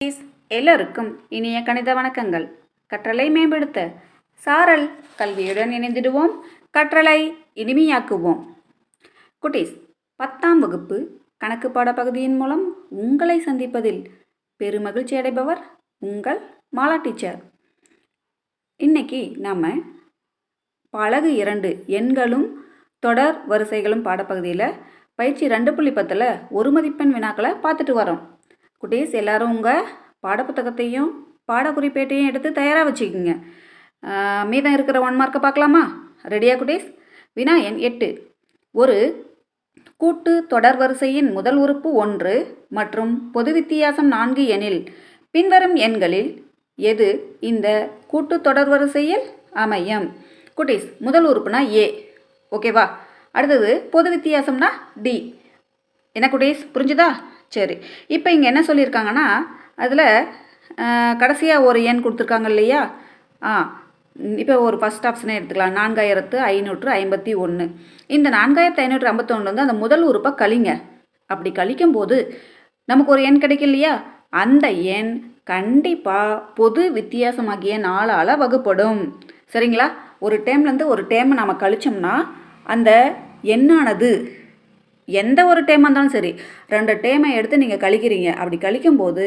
குட்டீஸ் எல்லோருக்கும் இனிய கணித வணக்கங்கள். கற்றலை மேம்படுத்த சாரல் கல்வியுடன் இணைந்திடுவோம். கற்றலை இனிமையாக்குவோம். குட்டீஸ் பத்தாம் வகுப்பு கணக்கு பாட பகுதியின் மூலம் உங்களை சந்திப்பதில் பெருமகிழ்ச்சி அடைபவர் உங்கள் மாலா டீச்சர். இன்னைக்கு நாம் பழகு இரண்டு எண்களும் தொடர் வரிசைகளும் பாடப்பகுதியில் பயிற்சி ரெண்டு புள்ளி பத்தில் ஒரு மதிப்பெண் வினாக்களை பார்த்துட்டு வரோம். குட்டீஸ் எல்லோரும் உங்கள் பாடப்புத்தகத்தையும் பாடக்குறிப்பேட்டையும் எடுத்து தயாராக வச்சுக்கோங்க. மீதம் இருக்கிற ஒன் மார்க்கை பார்க்கலாமா? ரெடியா குட்டீஸ்? வினா எண் எட்டு. ஒரு கூட்டு தொடர் வரிசையின் முதல் உறுப்பு ஒன்று மற்றும் பொது வித்தியாசம் நான்கு எனில் பின்வரும் எண்களில் எது இந்த கூட்டு தொடர் வரிசையில் அமையும்? குட்டீஸ் முதல் உறுப்புனா ஏ. ஓகேவா? அடுத்தது பொது வித்தியாசம்னா டி. என்ன குட்டீஸ்? புரிஞ்சுதா? சரி. இப்போ இங்கே என்ன சொல்லியிருக்காங்கன்னா அதில் கடைசியாக ஒரு எண் கொடுத்துருக்காங்க இல்லையா? ஆ இப்போ ஒரு ஃபஸ்ட் ஆப்ஷனே எடுத்துக்கலாம். நான்காயிரத்து ஐநூற்று ஐம்பத்தி ஒன்று இந்த நான்காயிரத்து ஐநூற்று ஐம்பத்தொன்று வந்து அந்த முதல் உறுப்பை கழிங்க. அப்படி கழிக்கும் போது நமக்கு ஒரு எண் கிடைக்கும் இல்லையா? அந்த எண் கண்டிப்பாக பொது வித்தியாசமாகிய நாளால் வகுப்படும். சரிங்களா? ஒரு டேம்லேருந்து ஒரு டேமை நாம் கழிச்சோம்னா அந்த எண்ணானது எந்த ஒரு டேமாக இருந்தாலும் சரி ரெண்டு டேமை எடுத்து நீங்கள் கழிக்கிறீங்க. அப்படி கழிக்கும்போது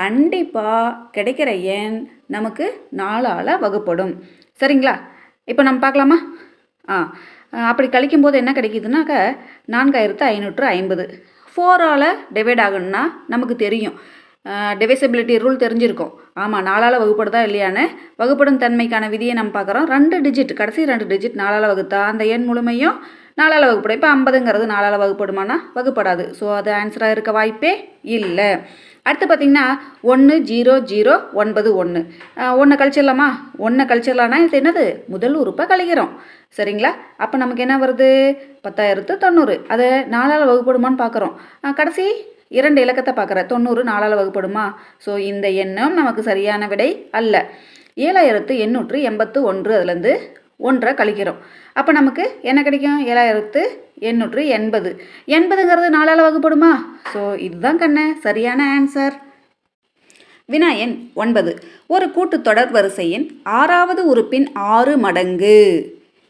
கண்டிப்பாக கிடைக்கிற எண் நமக்கு நாலால் வகுப்படும். சரிங்களா? இப்போ நம்ம பார்க்கலாமா? ஆ அப்படி கழிக்கும்போது என்ன கிடைக்குதுனாக்க நான்காயிரத்து ஐநூற்று ஐம்பது. ஃபோரால் டிவைட் ஆகணும்னா நமக்கு தெரியும். டிவைசபிலிட்டி ரூல் தெரிஞ்சிருக்கும். ஆமாம் நாலால் வகுப்படுதா இல்லையான்னு. வகுப்படும் தன்மைக்கான விதியை நம்ம பார்க்குறோம். ரெண்டு டிஜிட் கடைசி ரெண்டு டிஜிட் நாலால் வகுத்தா அந்த எண் முழுமையும் நாலால் வகுப்படும் இப்போ ஐம்பதுங்கிறது நாலால் வகுப்படுமானா? வகுப்படாது. ஸோ அது ஆன்சராக இருக்க வாய்ப்பே இல்லை. அடுத்து பார்த்தீங்கன்னா ஒன்று ஜீரோ ஜீரோ ஒன்பது ஒன்று ஒன்றை கழிச்சிடலாமா? ஒன்றை கழிச்சிடலான்னா இது என்னது? முதல் உறுப்பை கழிக்கிறோம். சரிங்களா? அப்போ நமக்கு என்ன வருது? பத்தாயிரத்து தொண்ணூறு. அதை நாலால் வகுப்படுமான்னு பார்க்குறோம் கடைசி இரண்டு இலக்கத்தை பார்க்குற தொண்ணூறு நாலால் வகுப்படுமா? ஸோ இந்த எண்ணம் நமக்கு சரியான விடை அல்ல. ஏழாயிரத்து எண்ணூற்று எண்பத்து ஒன்று அதுலேருந்து ஒன்றை கழிக்கிறோம். அப்போ நமக்கு என்ன கிடைக்கும்? ஏழாயிரத்து எண்ணூற்று எண்பது. எண்பதுங்கிறது நாலால் வகுப்படுமா? ஸோ இதுதான் கண்ண. சரியான ஆன்சர் வினா எண் ஒன்பது. ஒரு கூட்டுத்தொடர் வரிசையின் ஆறாவது உறுப்பின் ஆறு மடங்கு.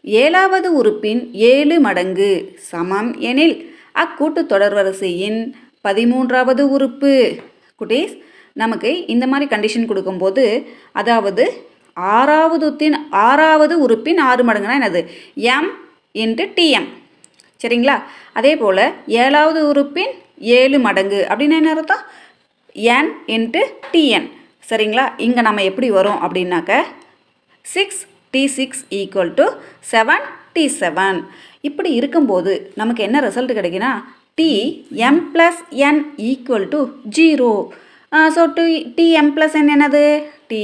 ஏழாவது உறுப்பின் ஏழு மடங்கு. சமம் எனில் அக்கூட்டுத்தொடர் வரிசையின் பதிமூன்றாவது உறுப்பு. குட்டீஸ் நமக்கு இந்த மாதிரி கண்டிஷன் கொடுக்கும்போது அதாவது ஆறாவதுத்தின் ஆறாவது உறுப்பின் ஆறு மடங்குனா என்னது? எம் இன்ட்டு டிஎம் சரிங்களா? அதே போல் ஏழாவது உறுப்பின் ஏழு மடங்கு. அப்படின்னு என்ன அர்த்தம்? என் இன்ட்டு டிஎன் சரிங்களா? இங்கே நம்ம எப்படி வரும் அப்படின்னாக்க six t six equal to seven t seven இப்படி இருக்கும்போது நமக்கு என்ன result கிடைக்குன்னா t m plus n equal to zero so to t m plus n என்னது? டி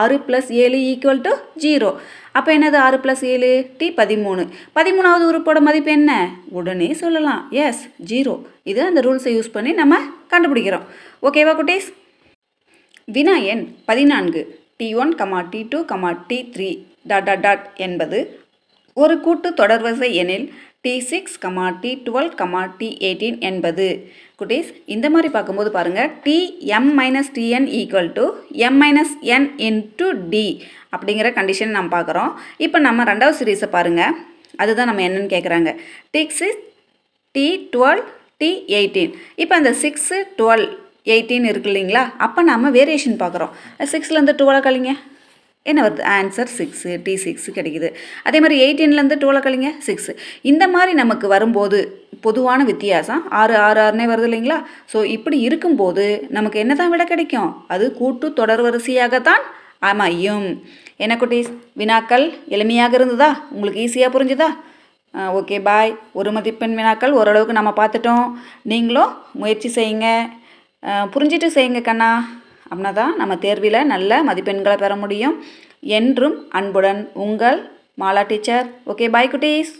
ஆறு ப்ளஸ் ஏழு ஈக்குவல் டு ஜீரோ அப்போ என்னது ஆறு ப்ளஸ் ஏழு? டி பதிமூணு. பதிமூணாவது உறுப்போட மதிப்பு என்ன? உடனே சொல்லலாம். எஸ் ஜீரோ இது அந்த ரூல்ஸை யூஸ் பண்ணி நம்ம கண்டுபிடிக்கிறோம். ஓகேவா குட்டீஸ்? வினா எண் பதினான்கு. T one comma t two comma t three dot dot dot என்பது ஒரு கூட்டு தொடர்வரிசை எனில் t six comma t twelve comma t eighteen என்பது. குட்டீஸ் இந்த மாதிரி பார்க்கும்போது பாருங்கள் t m minus t n equal to m minus n into t அப்படிங்கிற கண்டிஷன் நம்ம பார்க்குறோம். இப்போ நம்ம ரெண்டாவது சீரீஸை பாருங்கள் அதுதான் நம்ம என்னன்னு கேட்குறாங்க t six t twelve t eighteen இப்போ அந்த சிக்ஸு டுவெல் எயிட்டீன் இருக்கு இல்லைங்களா? அப்போ நம்ம வேரியேஷன் பார்க்குறோம். சிக்ஸ்லேருந்து டுவெலை கழிங்க என்ன வருது? ஆன்சர் சிக்ஸு டி சிக்ஸ் கிடைக்குது. அதே மாதிரி எயிட்டீன்லேருந்து டூவில் கழிங்க சிக்ஸ் இந்த மாதிரி நமக்கு வரும்போது பொதுவான வித்தியாசம். ஆறு ஆறு ஆறுனே வருது இல்லைங்களா? ஸோ இப்படி இருக்கும்போது நமக்கு என்ன தான் விட கிடைக்கும்? அது கூட்டு தொடர் வரிசையாகத்தான் அமையும். என்ன குட்டீஸ்? வினாக்கள் எளிமையாக இருந்ததா? உங்களுக்கு ஈஸியாக புரிஞ்சுதா? ஓகே பாய் ஒரு மதிப்பெண் வினாக்கள் ஓரளவுக்கு நம்ம பார்த்துட்டோம். நீங்களும் முயற்சி செய்யுங்க. புரிஞ்சிட்டு செய்யுங்க கண்ணா. அப்படின்னா தான் நம்ம தேர்வில் நல்ல மதிப்பெண்களை பெற முடியும். என்றும் அன்புடன் உங்கள் மாலா டீச்சர். ஓகே பாய் குட்டீஸ்.